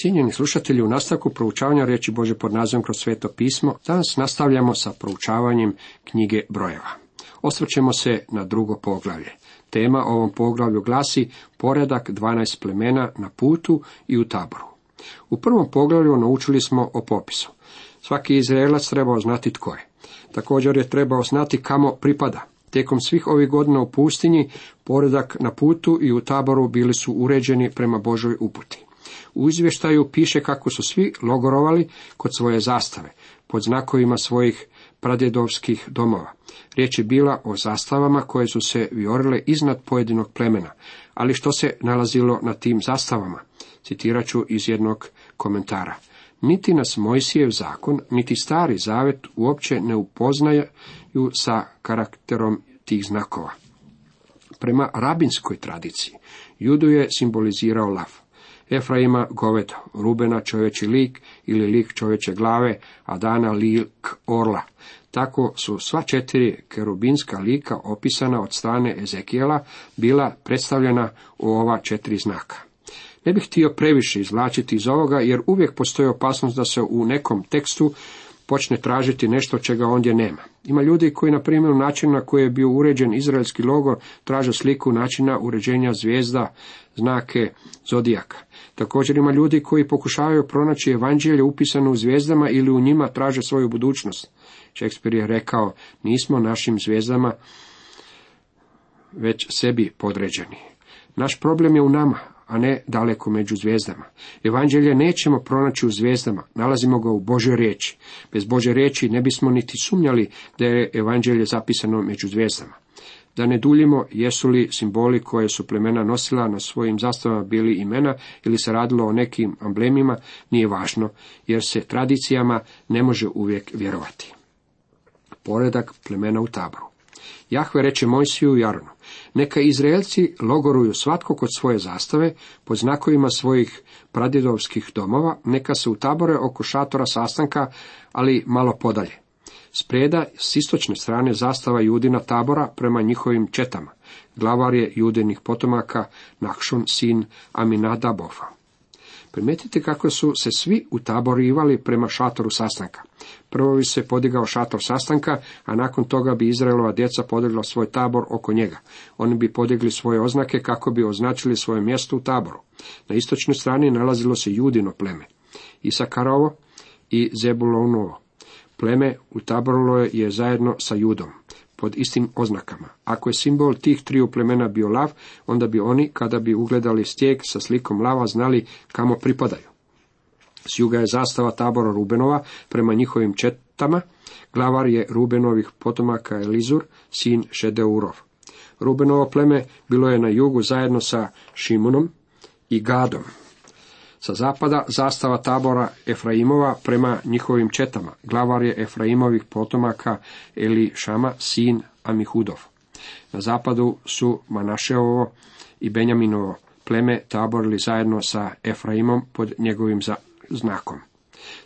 Cijenjeni slušatelji, u nastavku proučavanja riječi Bože pod nazivom kroz sveto pismo, danas nastavljamo sa proučavanjem knjige brojeva. Osvrćemo se na drugo poglavlje. Tema ovom poglavlju glasi poredak 12 plemena na putu i u taboru. U prvom poglavlju naučili smo o popisu. Svaki Izraelac trebao znati tko je. Također je trebao znati kamo pripada. Tijekom svih ovih godina u pustinji, poredak na putu i u taboru bili su uređeni prema Božoj uputi. U izvještaju piše kako su svi logorovali kod svoje zastave, pod znakovima svojih pradjedovskih domova. Riječ je bila o zastavama koje su se viorile iznad pojedinog plemena, ali što se nalazilo na tim zastavama? Citirat ću iz jednog komentara. Niti nas Mojsijev zakon, niti stari zavet uopće ne upoznaju sa karakterom tih znakova. Prema rabinskoj tradiciji, judu je simbolizirao lav. Efraima govedo, Rubena čovječi lik ili lik čovječe glave, a Dana lik orla. Tako su sva četiri kerubinska lika opisana od strane Ezekijela bila predstavljena u ova četiri znaka. Ne bih htio previše izvlačiti iz ovoga, jer uvijek postoji opasnost da se u nekom tekstu počne tražiti nešto čega ondje nema. Ima ljudi koji, na primjer, način na koji je bio uređen izraelski logor, traže sliku načina uređenja zvijezda, znake zodijaka. Također ima ljudi koji pokušavaju pronaći evanđelje upisano u zvijezdama ili u njima traže svoju budućnost. Shakespeare je rekao, nismo našim zvijezdama već sebi podređeni. Naš problem je u nama, a ne daleko među zvijezdama. Evanđelje nećemo pronaći u zvijezdama, nalazimo ga u Božoj riječi. Bez Bože riječi ne bismo niti sumnjali da je evanđelje zapisano među zvijezdama. Da ne duljimo, jesu li simboli koje su plemena nosila na svojim zastavama bili imena ili se radilo o nekim amblemima, nije važno, jer se tradicijama ne može uvijek vjerovati. Poredak plemena u taboru. Jahve reče Mojsiju i Aronu, neka Izraelci logoruju svatko kod svoje zastave, pod znakovima svojih pradjedovskih domova, neka se utabore oko šatora sastanka, ali malo podalje. Spreda s istočne strane zastava Judina tabora prema njihovim četama. Glavar je judinih potomaka Nakšun sin Aminadabova. Primetite kako su se svi utaborivali prema šatoru sastanka. Prvo bi se podigao šator sastanka, a nakon toga bi Izraelova djeca podigla svoj tabor oko njega. Oni bi podigli svoje oznake kako bi označili svoje mjesto u taboru. Na istočnoj strani nalazilo se Judino pleme, Isakarovo i Zebulonovo. Pleme u taboru je zajedno sa Judom pod istim oznakama. Ako je simbol tih triju plemena bio lav, onda bi oni, kada bi ugledali stijeg sa slikom lava, znali kamo pripadaju. S juga je zastava tabora Rubenova prema njihovim četama, glavar je Rubenovih potomaka Elizur, sin Šedeurov. Rubenovo pleme bilo je na jugu zajedno sa Šimunom i Gadom. Sa zapada zastava tabora Efraimova prema njihovim četama. Glavar je Efraimovih potomaka Eli Šama, sin Amihudov. Na zapadu su Manašeovo i Benjaminovo pleme taborili zajedno sa Efraimom pod njegovim znakom.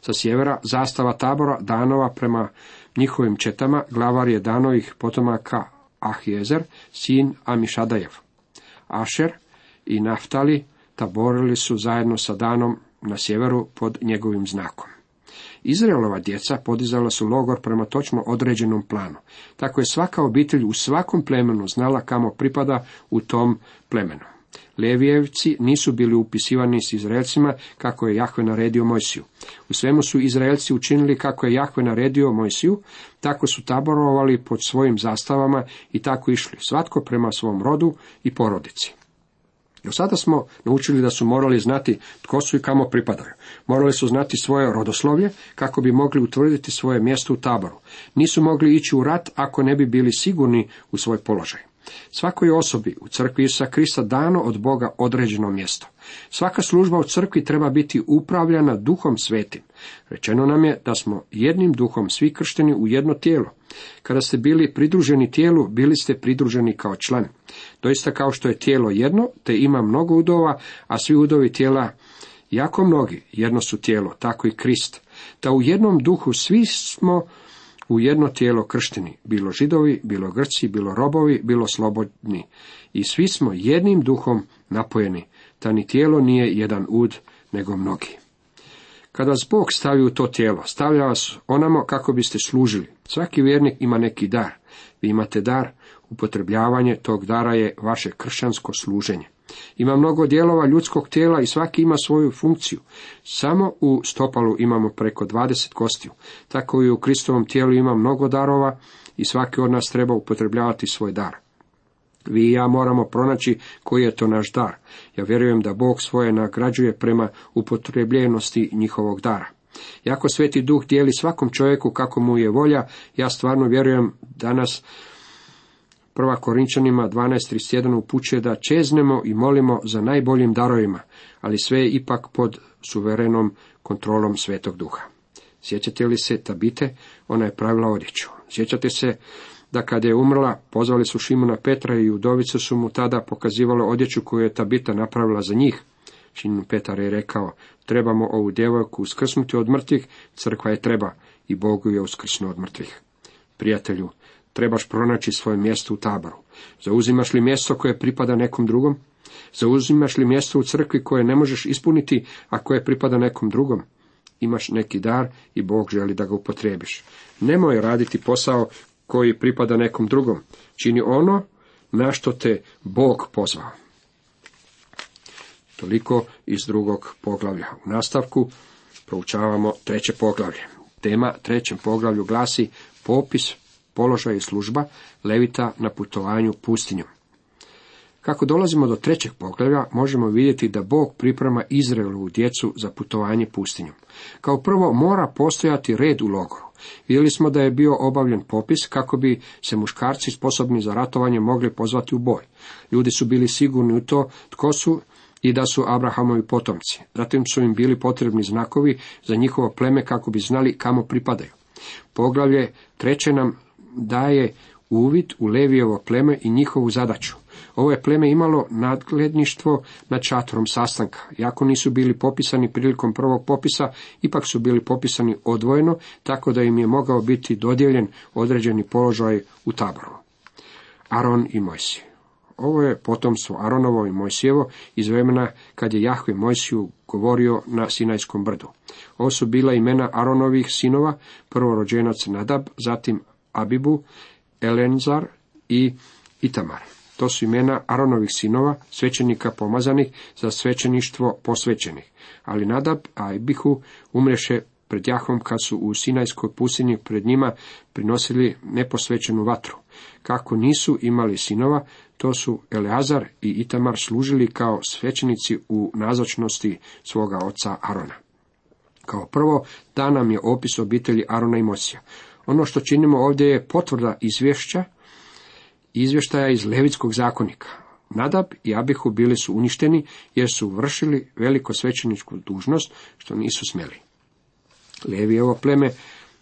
Sa sjevera zastava tabora Danova prema njihovim četama, glavar je Danovih potomaka Ahjezer, sin Amišadajev. Ašer i Naftali taborili su zajedno sa Danom na sjeveru pod njegovim znakom. Izraelova djeca podizala su logor prema točno određenom planu. Tako je svaka obitelj u svakom plemenu znala kamo pripada u tom plemenu. Levijevci nisu bili upisivani s Izraelcima kako je Jahve naredio Mojsiju. U svemu su Izraelci učinili kako je Jahve naredio Mojsiju, tako su taborovali pod svojim zastavama i tako išli, svatko prema svom rodu i porodici. Do sada smo naučili da su morali znati tko su i kamo pripadaju. Morali su znati svoje rodoslovlje kako bi mogli utvrditi svoje mjesto u taboru. Nisu mogli ići u rat ako ne bi bili sigurni u svoj položaj. Svakoj osobi u crkvi Isusa Krista dano od Boga određeno mjesto. Svaka služba u crkvi treba biti upravljana duhom svetim. Rečeno nam je da smo jednim duhom svi kršteni u jedno tijelo. Kada ste bili pridruženi tijelu, bili ste pridruženi kao član. Doista kao što je tijelo jedno, te ima mnogo udova, a svi udovi tijela jako mnogi, jedno su tijelo, tako i Krist. Da u jednom duhu svi smo u jedno tijelo kršteni, bilo židovi, bilo grci, bilo robovi, bilo slobodni. I svi smo jednim duhom napojeni, ta ni tijelo nije jedan ud, nego mnogi. Kada vas Bog stavi u to tijelo, stavlja vas onamo kako biste služili. Svaki vjernik ima neki dar. Vi imate dar, upotrebljavanje tog dara je vaše kršćansko služenje. Ima mnogo dijelova ljudskog tijela i svaki ima svoju funkciju. Samo u stopalu imamo preko 20 kostiju. Tako i u Kristovom tijelu ima mnogo darova i svaki od nas treba upotrebljavati svoj dar. Vi i ja moramo pronaći koji je to naš dar. Ja vjerujem da Bog svoje nagrađuje prema upotrebljenosti njihovog dara. Jako sveti duh dijeli svakom čovjeku kako mu je volja, ja stvarno vjerujem danas Prva Korinčanima 12.31 upućuje da čeznemo i molimo za najboljim darovima, ali sve je ipak pod suverenom kontrolom Svetog Duha. Sjećate li se Tabite? Ona je pravila odjeću. Sjećate se da kada je umrla, pozvali su Šimuna Petra i udovice su mu tada pokazivale odjeću koju je Tabita napravila za njih. Šimun Petar je rekao, trebamo ovu djevojku uskrsnuti od mrtvih, crkva je treba i Bogu je uskrsnu od mrtvih. Prijatelju, trebaš pronaći svoje mjesto u taboru. Zauzimaš li mjesto koje pripada nekom drugom? Zauzimaš li mjesto u crkvi koje ne možeš ispuniti, a koje pripada nekom drugom? Imaš neki dar i Bog želi da ga upotrebiš. Nemoj raditi posao koji pripada nekom drugom. Čini ono na što te Bog pozvao. Toliko iz drugog poglavlja. U nastavku proučavamo treće poglavlje. Tema trećem poglavlju glasi popis, položaj i služba Levita na putovanju pustinjom. Kako dolazimo do trećeg poglavlja, možemo vidjeti da Bog priprema Izraelovu djecu za putovanje pustinjom. Kao prvo mora postojati red u logoru. Vidjeli smo da je bio obavljen popis kako bi se muškarci sposobni za ratovanje mogli pozvati u boj. Ljudi su bili sigurni u to tko su i da su Abrahamovi potomci. Zatim su im bili potrebni znakovi za njihovo pleme kako bi znali kamo pripadaju. Poglavlje treće nam daje uvid u Levijevo pleme i njihovu zadaću. Ovo je pleme imalo nadgledništvo nad čatorom sastanka. Iako nisu bili popisani prilikom prvog popisa, ipak su bili popisani odvojeno, tako da im je mogao biti dodijeljen određeni položaj u taboru. Aron i Mojsije. Ovo je potomstvo Aronovo i Mojsijevo iz vremena kad je Jahve Mojsiju govorio na Sinajskom brdu. Ovo su bila imena Aronovih sinova, prvorođenac Nadab, zatim Abibu, Elenzar i Itamar. To su imena Aronovih sinova, svećenika pomazanih za svećeništvo posvećenih. Ali Nadab a Abihu umreše pred Jahom kad su u Sinajskoj pustinji pred njima prinosili neposvećenu vatru. Kako nisu imali sinova, to su Eleazar i Itamar služili kao svećenici u nazočnosti svoga oca Arona. Kao prvo, da nam je opis obitelji Arona i Mosija. Ono što činimo ovdje je potvrda izvješća, izvještaja iz Levitskog zakonika. Nadab i Abihu bili su uništeni jer su vršili veliko svećeničku dužnost što nisu smjeli. Levijevo pleme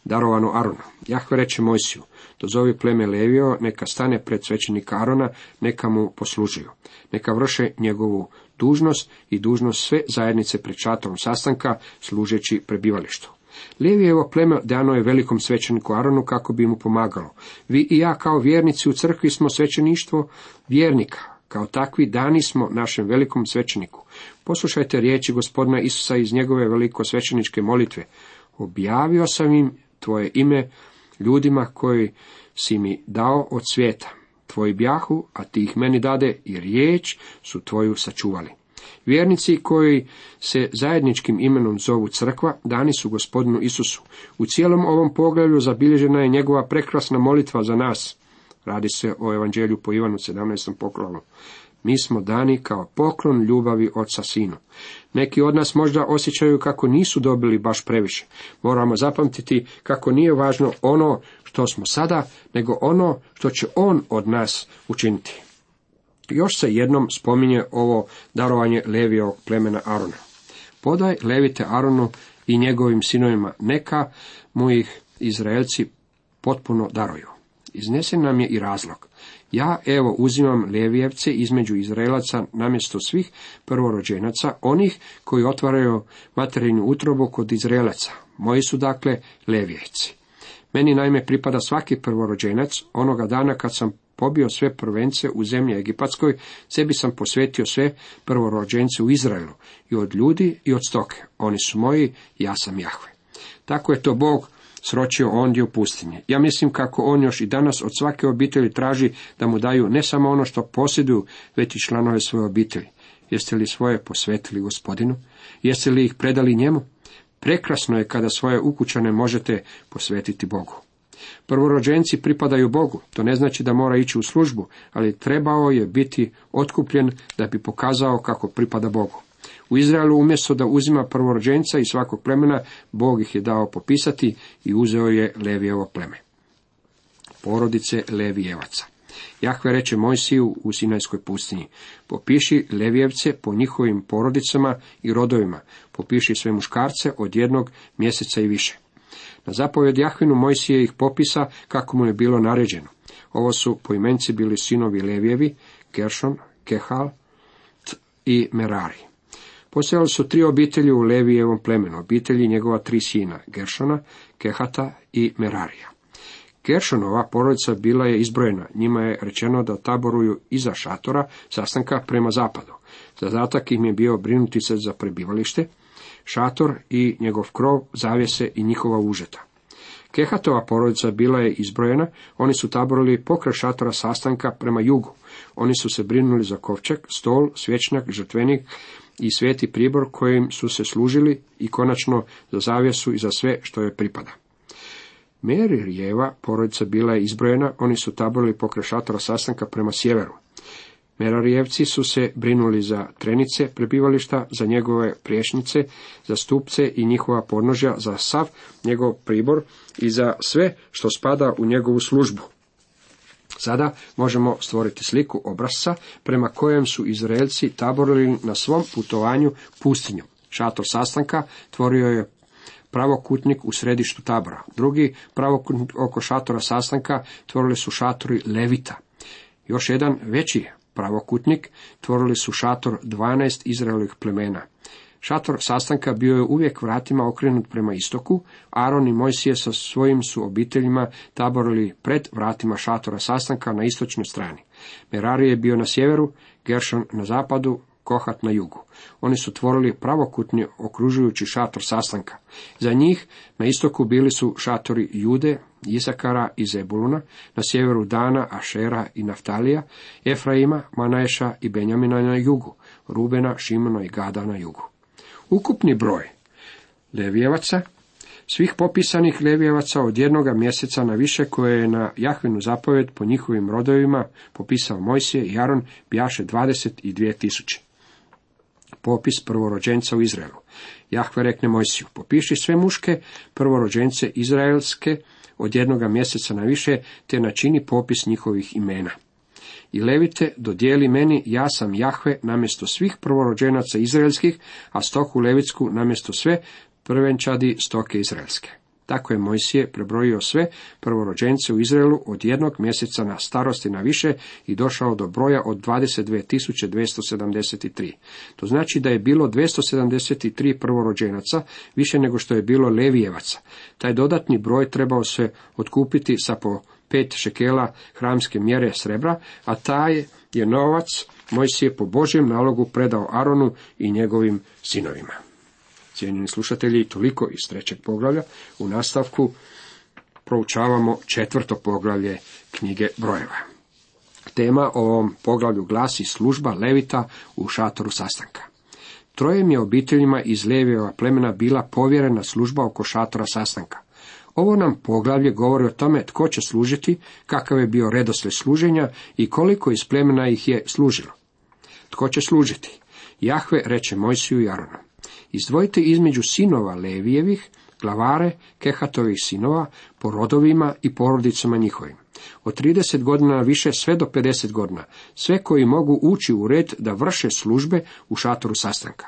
darovano Aronu. Jahve reče Mojsiju, dozovi pleme Levio, neka stane pred svećenika Arona, neka mu poslužuju. Neka vrše njegovu dužnost i dužnost sve zajednice pred šatom sastanka, služeći prebivalištu. Levijevo pleme dano je velikom svećeniku Aronu kako bi mu pomagalo. Vi i ja kao vjernici u crkvi smo svećeništvo vjernika. Kao takvi dani smo našem velikom svećeniku. Poslušajte riječi gospodina Isusa iz njegove veliko svećeničke molitve. Objavio sam im tvoje ime ljudima koji si mi dao od svijeta. Tvoji bjahu, a ti ih meni dade i riječ su tvoju sačuvali. Vjernici koji se zajedničkim imenom zovu crkva, dani su gospodinu Isusu. U cijelom ovom poglavlju zabilježena je njegova prekrasna molitva za nas. Radi se o evanđelju po Ivanu 17. poklovu. Mi smo dani kao poklon ljubavi oca sinu. Neki od nas možda osjećaju kako nisu dobili baš previše. Moramo zapamtiti kako nije važno ono što smo sada, nego ono što će on od nas učiniti. Još se jednom spominje ovo darovanje Levijog plemena Arona. Podaj Levite Aronu i njegovim sinovima, neka mu ih Izraelci potpuno daruju. Iznesen nam je i razlog. Ja evo uzimam Levijevce između Izraelaca namjesto svih prvorođenaca, onih koji otvaraju materijalnu utrobu kod Izraelaca. Moji su dakle Levijevci. Meni naime pripada svaki prvorođenac onoga dana kad sam pobio sve prvence u zemlji Egipatskoj, sebi sam posvetio sve prvorođence u Izraelu, i od ljudi i od stoke. Oni su moji, ja sam Jahve. Tako je to Bog sročio ondje u pustinji. Ja mislim kako on još i danas od svake obitelji traži da mu daju ne samo ono što posjeduju, već i članove svoje obitelji. Jeste li svoje posvetili gospodinu? Jeste li ih predali njemu? Prekrasno je kada svoje ukućane možete posvetiti Bogu. Prvorođenci pripadaju Bogu, to ne znači da mora ići u službu, ali trebao je biti otkupljen da bi pokazao kako pripada Bogu. U Izraelu umjesto da uzima prvorođenca iz svakog plemena, Bog ih je dao popisati i uzeo je Levijevo pleme. Porodice Levijevaca. Jahve reče Mojsiju u Sinajskoj pustinji, popiši Levijevce po njihovim porodicama i rodovima, popiši sve muškarce od jednog mjeseca i više. Na zapovjed Jahvinu Mojsije ih popisa kako mu je bilo naređeno. Ovo su poimenci bili sinovi Levijevi, Geršon, Kehal i Merari. Postojali su tri obitelji u Levijevom plemenu, obitelji njegova tri sina, Geršona, Kehata i Merarija. Geršonova porodica bila je izbrojena, njima je rečeno da taboruju iza šatora sastanka prema zapadu. Zadatak im je bio brinuti se za prebivalište, šator i njegov krov, zavjese i njihova užeta. Kehatova porodica bila je izbrojena, oni su taborili pokraj šatora sastanka prema jugu. Oni su se brinuli za kovčeg, stol, svječnjak, žrtvenik i sveti pribor kojim su se služili i konačno za zavjesu i za sve što je pripada. Meririjeva porodica bila je izbrojena, oni su taborili pokraj šatora sastanka prema sjeveru. Merarijevci su se brinuli za trenice prebivališta, za njegove priješnice, za stupce i njihova podnožja, za sav njegov pribor i za sve što spada u njegovu službu. Sada možemo stvoriti sliku obrazca prema kojem su Izraelci taborili na svom putovanju pustinju. Šator sastanka tvorio je pravokutnik u središtu tabora. Drugi pravokutnik oko šatora sastanka tvorili su šatori Levita. Još jedan veći pravokutnik tvorili su šator 12 Izraelovih plemena. Šator sastanka bio je uvijek vratima okrenut prema istoku, Aron i Mojsije sa svojim su obiteljima taborili pred vratima šatora sastanka na istočnoj strani. Merari je bio na sjeveru, Geršon na zapadu, Kohat na jugu. Oni su tvorili pravokutni okružujući šator sastanka. Za njih na istoku bili su šatori Jude, Isakara i Zebuluna, na sjeveru Dana, Ašera i Naftalija, Efraima, Manaeša i Benjamina na jugu, Rubena, Šimona i Gada na jugu. Ukupni broj Levijevaca, svih popisanih Levijevaca od jednoga mjeseca na više koje je na Jahvinu zapovjed po njihovim rodovima popisao Mojsije i Aron bijaše 22 tisuće popis prvorođenca u Izraelu. Jahve rekne Mojsiju, popiši sve muške prvorođence izraelske od jednoga mjeseca na više, te načini popis njihovih imena. I levite, dodijeli meni, ja sam Jahve, namjesto svih prvorođenaca izraelskih, a stoku levitsku namjesto sve prvenčadi stoke izraelske. Tako je Mojsije prebrojio sve prvorođence u Izraelu od jednog mjeseca na starosti na više i došao do broja od 22.273. To znači da je bilo 273 prvorođenaca, više nego što je bilo Levijevaca. Taj dodatni broj trebao se otkupiti sa po pet šekela hramske mjere srebra, a taj je novac Mojsije po Božjem nalogu predao Aronu i njegovim sinovima. Cijenjeni slušatelji, toliko iz trećeg poglavlja. U nastavku proučavamo četvrto poglavlje knjige brojeva. Tema o ovom poglavlju glasi služba Levita u šatoru sastanka. Trojem je obiteljima iz Levijeva plemena bila povjerena služba oko šatora sastanka. Ovo nam poglavlje govori o tome tko će služiti, kakav je bio redoslijed služenja i koliko iz plemena ih je služilo. Tko će služiti? Jahve reče Mojsiju i Aronu. Izdvojite između sinova Levijevih, glavare, Kehatovih sinova, po rodovima i porodicama njihovim. Od 30 godina više sve do 50 godina, sve koji mogu ući u red da vrše službe u šatoru sastanka.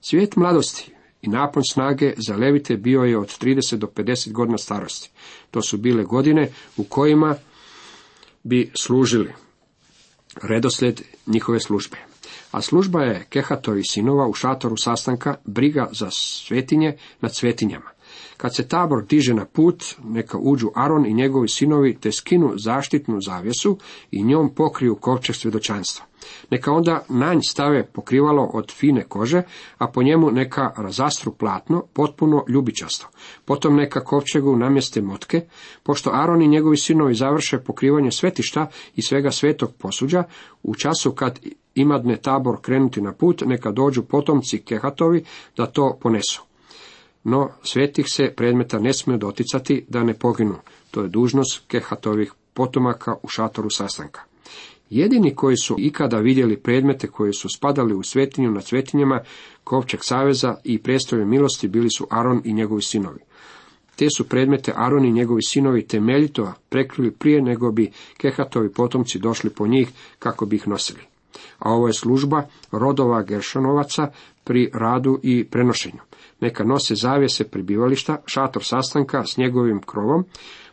Cvijet mladosti i napon snage za levite bio je od 30 do 50 godina starosti. To su bile godine u kojima bi služili redoslijed njihove službe a služba je Kehatovi sinova u šatoru sastanka briga za svetinje nad svetinjama. Kad se tabor diže na put, neka uđu Aron i njegovi sinovi te skinu zaštitnu zavjesu i njom pokriju kovčeg svjedočanstva. Neka onda na nj stave pokrivalo od fine kože, a po njemu neka razastru platno, potpuno ljubičasto. Potom neka kovčegu namjeste motke, pošto Aron i njegovi sinovi završe pokrivanje svetišta i svega svetog posuđa, u času kad imadne tabor krenuti na put, neka dođu potomci Kehatovi da to ponesu. No, svetih se predmeta ne smije doticati da ne poginu. To je dužnost Kehatovih potomaka u šatoru sastanka. Jedini koji su ikada vidjeli predmete koji su spadali u svetinju na svetinjama, kovčeg saveza i prestolje milosti bili su Aron i njegovi sinovi. Te su predmete Aron i njegovi sinovi temeljito prekrili prije nego bi Kehatovi potomci došli po njih kako bi ih nosili. A ovo je služba rodova Geršonovaca pri radu i prenošenju. Neka nose zavjese prebivališta, šator sastanka s njegovim krovom,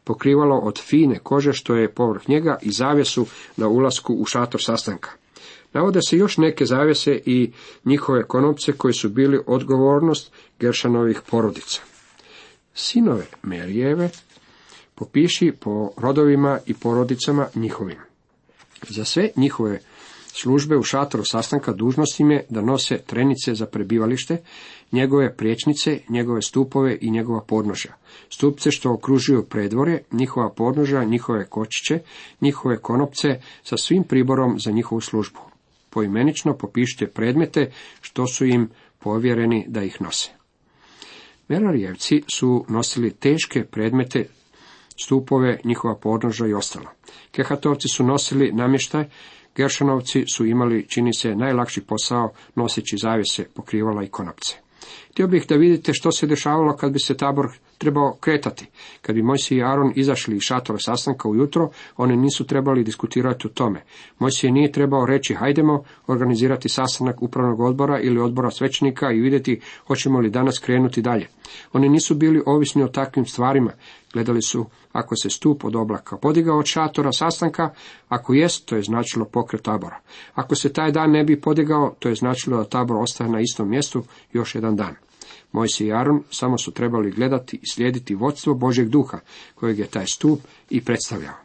pokrivalo od fine kože što je povrh njega i zavjesu na ulasku u šator sastanka. Navode se još neke zavjese i njihove konopce koji su bili odgovornost Geršanovih porodica. Sinove Merijeve popiši po rodovima i porodicama njihovim. Za sve njihove službe u šatoru sastanka dužnost im je da nose trenice za prebivalište, njegove priječnice, njegove stupove i njegova podnožja. Stupce što okružuju predvore, njihova podnožja, njihove kočiće, njihove konopce sa svim priborom za njihovu službu. Poimenično popišite predmete što su im povjereni da ih nose. Merarijevci su nosili teške predmete, stupove, njihova podnožja i ostalo. Kehatovci su nosili namještaj Geršanovci su imali, čini se, najlakši posao noseći zavjese, pokrivala i konopce. Htio bih da vidite što se dešavalo kad bi se tabor trebao kretati. Kad bi Mojsije i Aron izašli iz šatora sastanka ujutro, oni nisu trebali diskutirati o tome. Mojsije nije trebao reći hajdemo organizirati sastanak upravnog odbora ili odbora svećenika i vidjeti hoćemo li danas krenuti dalje. Oni nisu bili ovisni o takvim stvarima. Gledali su ako se stup od oblaka podigao od šatora sastanka, ako jest, to je značilo pokret tabora. Ako se taj dan ne bi podigao, to je značilo da tabor ostaje na istom mjestu još jedan dan. Mojsi i Aron samo su trebali gledati i slijediti vodstvo Božeg duha, kojeg je taj stup i predstavljao.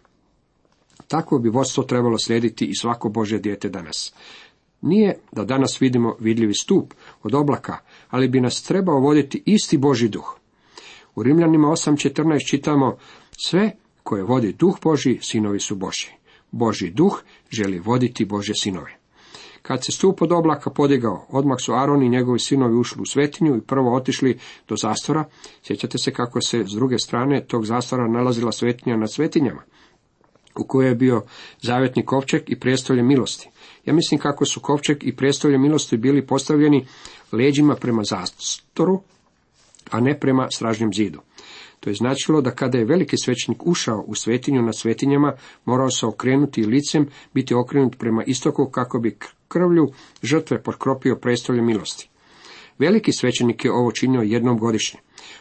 Tako bi vodstvo trebalo slijediti i svako Bože dijete danas. Nije da danas vidimo vidljivi stup od oblaka, ali bi nas trebao voditi isti Boži duh. U Rimljanima 8.14 čitamo sve koje vodi duh Boži, sinovi su Boži. Boži duh želi voditi Bože sinove. Kad se stup od oblaka podigao, odmah su Aron i njegovi sinovi ušli u svetinju i prvo otišli do zastora. Sjećate se kako se s druge strane tog zastora nalazila svetinja nad svetinjama, u kojoj je bio zavjetni kovčeg i prijestolje milosti. Ja mislim kako su kovčeg i prijestolje milosti bili postavljeni leđima prema zastoru, a ne prema stražnjem zidu. To je značilo da kada je veliki svećnik ušao u svetinju na svetinjama, morao se okrenuti licem, biti okrenut prema istoku kako bi krvlju žrtve potkropio prestolje milosti. Veliki svećenik je ovo činio jednom godišnje.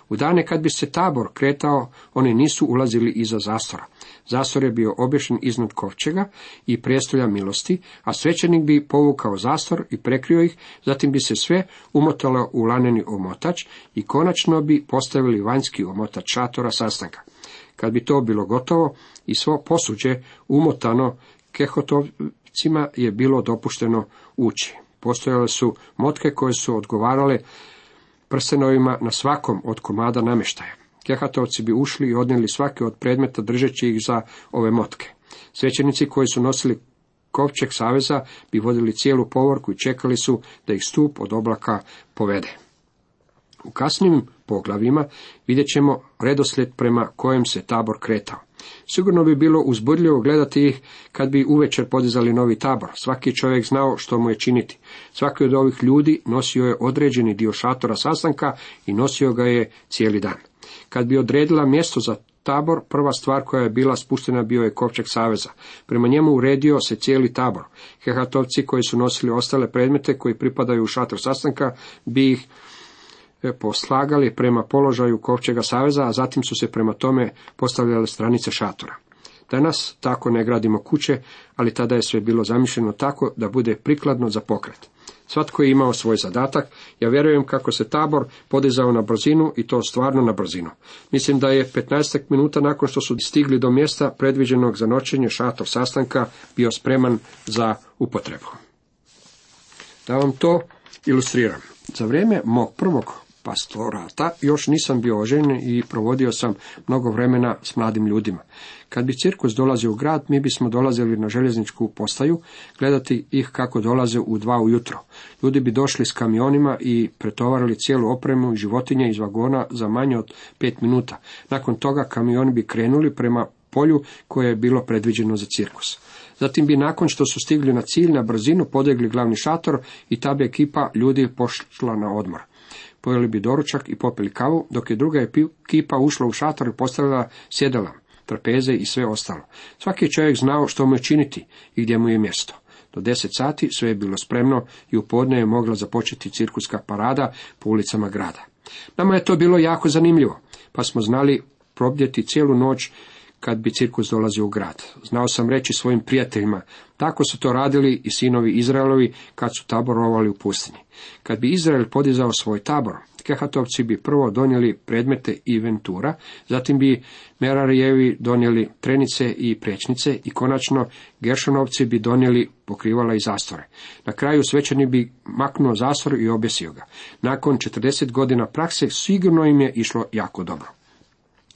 U dane kad bi se tabor kretao, oni nisu ulazili iza zastora. Zastor je bio obješen iznad kovčega i prijestolja milosti, a svećenik bi povukao zastor i prekrio ih, zatim bi se sve umotalo u laneni omotač i konačno bi postavili vanjski omotač šatora sastanka. Kad bi to bilo gotovo i svo posuđe umotano kehotovcima je bilo dopušteno ući. Postojale su motke koje su odgovarale prstenovima na svakom od komada namještaja. Kehatovci bi ušli i odnijeli svaki od predmeta držeći ih za ove motke. Svećenici koji su nosili kovčeg saveza bi vodili cijelu povorku i čekali su da ih stup od oblaka povede. U kasnim poglavima vidjet ćemo redoslijed prema kojem se tabor kretao. Sigurno bi bilo uzbudljivo gledati ih kad bi uvečer podizali novi tabor. Svaki čovjek znao što mu je činiti. Svaki od ovih ljudi nosio je određeni dio šatora sastanka i nosio ga je cijeli dan. Kad bi odredila mjesto za tabor, prva stvar koja je bila spuštena bio je kovčeg saveza. Prema njemu uredio se cijeli tabor. Hehatovci koji su nosili ostale predmete koji pripadaju u šator sastanka bi ih poslagali prema položaju kovčega saveza, a zatim su se prema tome postavljale stranice šatora. Danas tako ne gradimo kuće, ali tada je sve bilo zamišljeno tako da bude prikladno za pokret. Svatko je imao svoj zadatak. Ja vjerujem kako se tabor podizao na brzinu i to stvarno na brzinu. Mislim da je 15 minuta nakon što su stigli do mjesta predviđenog za noćenje šator sastanka bio spreman za upotrebu. Da vam to ilustriram. Za vrijeme mog prvog pastorata još nisam bio oženjen i provodio sam mnogo vremena s mladim ljudima. Kad bi cirkus dolazio u grad, mi bismo dolazili na željezničku postaju, gledati ih kako dolaze u dva ujutro. Ljudi bi došli s kamionima i pretovarili cijelu opremu i životinje iz vagona za manje od pet minuta. Nakon toga kamioni bi krenuli prema polju koje je bilo predviđeno za cirkus. Zatim bi nakon što su stigli na cilj na brzinu podegli glavni šator i ta bi ekipa ljudi pošla na odmor. Pojeli bi doručak i popili kavu, dok je druga ekipa ušla u šator i postavila sjedala, trapeze i sve ostalo. Svaki čovjek znao što mu je činiti i gdje mu je mjesto. Do deset sati sve je bilo spremno i u podne je mogla započeti cirkuska parada po ulicama grada. Nama je to bilo jako zanimljivo, pa smo znali probdjeti cijelu noć kad bi cirkus dolazio u grad. Znao sam reći svojim prijateljima, tako su to radili i sinovi Izraelovi kad su taborovali u pustinji. Kad bi Izrael podizao svoj tabor, Kehatovci bi prvo donijeli predmete i ventura, zatim bi Merarijevi donijeli trenice i prečnice i konačno Geršonovci bi donijeli pokrivala i zastore. Na kraju svećani bi maknuo zastor i objesio ga. Nakon 40 godina prakse sigurno im je išlo jako dobro.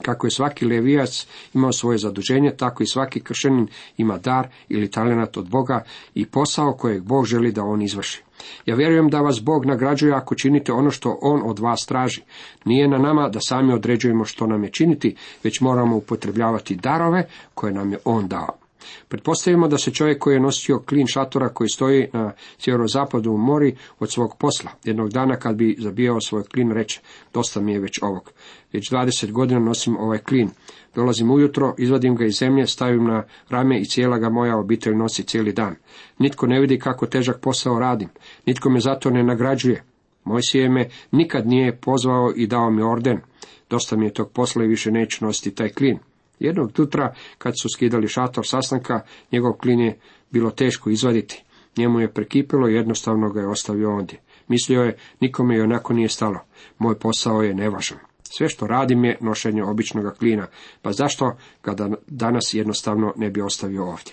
Kako je svaki levijac imao svoje zaduženje, tako i svaki kršenin ima dar ili talenat od Boga i posao kojeg Bog želi da on izvrši. Ja vjerujem da vas Bog nagrađuje ako činite ono što On od vas traži. Nije na nama da sami određujemo što nam je činiti, već moramo upotrebljavati darove koje nam je On dao. Pretpostavimo da se čovjek koji je nosio klin šatora koji stoji na sjeverozapadu u mori od svog posla. Jednog dana kad bi zabijao svoj klin reče, dosta mi je već ovog. Već 20 godina nosim ovaj klin. Dolazim ujutro, izvadim ga iz zemlje, stavim na rame i cijela ga moja obitelj nosi cijeli dan. Nitko ne vidi kako težak posao radim. Nitko me zato ne nagrađuje. Mojsije me nikad nije pozvao i dao mi orden. Dosta mi je tog posla i više neću nositi taj klin. Jednog jutra, kad su skidali šator sastanka, njegov klin je bilo teško izvaditi. Njemu je prekipilo i jednostavno ga je ostavio ondje. Mislio je, nikome je onako nije stalo. Moj posao je nevažan. Sve što radim je nošenje običnog klina, pa zašto ga danas jednostavno ne bi ostavio ovdje?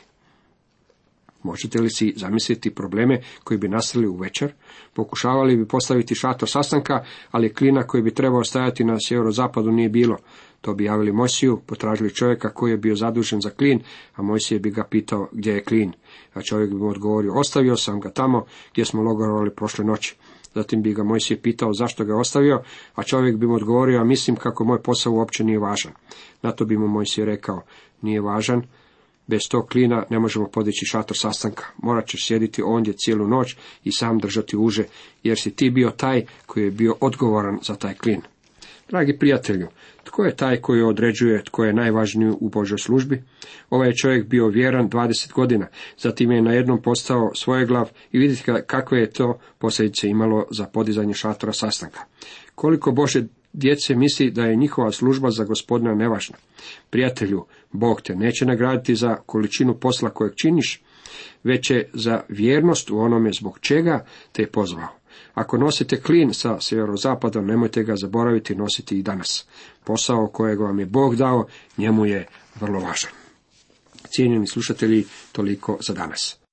Možete li si zamisliti probleme koji bi nastali u večer? Pokušavali bi postaviti šator sastanka, ali klina koji bi trebao stajati na sjeverozapadu nije bilo. To bi javili Mojsiju, potražili čovjeka koji je bio zadužen za klin, a Mojsije bi ga pitao gdje je klin. A čovjek bi mu odgovorio, ostavio sam ga tamo gdje smo logorovali prošle noći. Zatim bi ga Mojsije pitao zašto ga je ostavio, a čovjek bi mu odgovorio, a mislim kako moj posao uopće nije važan. Na to bi mu Mojsije rekao, nije važan, Bez tog klina ne možemo podići šator sastanka. Morat ćeš sjediti ondje cijelu noć i sam držati uže, jer si ti bio taj koji je bio odgovoran za taj klin. Dragi prijatelju, tko je taj koji određuje tko je najvažniji u Božoj službi? Ovaj je čovjek bio vjeran 20 godina, zatim je na jednom postao svoje glav i vidite kakve je to posljedice imalo za podizanje šatora sastanka. Koliko Bože djece misli da je njihova služba za gospodina nevažna. Prijatelju, Bog te neće nagraditi za količinu posla kojeg činiš, već je za vjernost u onome zbog čega te je pozvao. Ako nosite klin sa sjeverozapada, nemojte ga zaboraviti nositi i danas. Posao kojeg vam je Bog dao, njemu je vrlo važan. Cijenjeni slušatelji, toliko za danas.